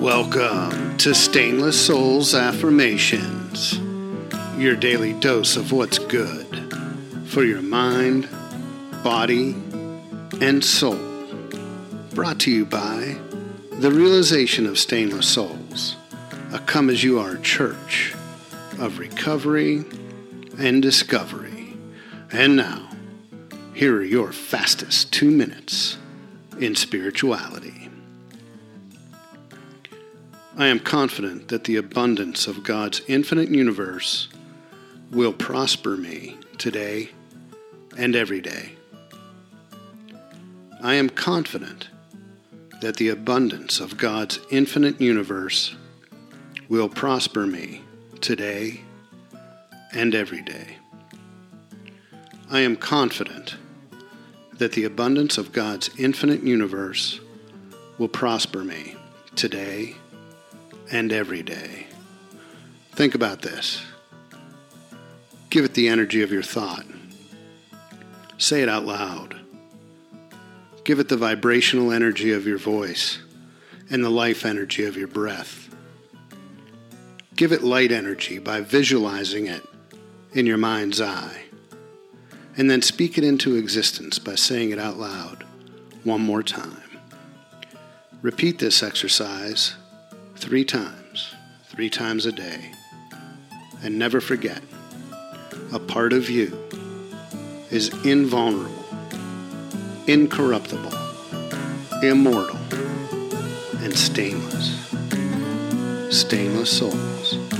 Welcome to Stainless Souls Affirmations, your daily dose of what's good for your mind, body, and soul. Brought to you by the Realization of Stainless Souls, a come as you are church of recovery and discovery. And now, here are your fastest two minutes in spirituality. I am confident that the abundance of God's infinite universe will prosper me today and every day. I am confident that the abundance of God's infinite universe will prosper me today and every day. I am confident that the abundance of God's infinite universe will prosper me today and every day. Think about this. Give it the energy of your thought. Say it out loud. Give it the vibrational energy of your voice and the life energy of your breath. Give it light energy by visualizing it in your mind's eye. And then speak it into existence by saying it out loud one more time. Repeat this exercise three times, three times a day. And never forget, a part of you is invulnerable, incorruptible, immortal, and stainless. Stainless soul.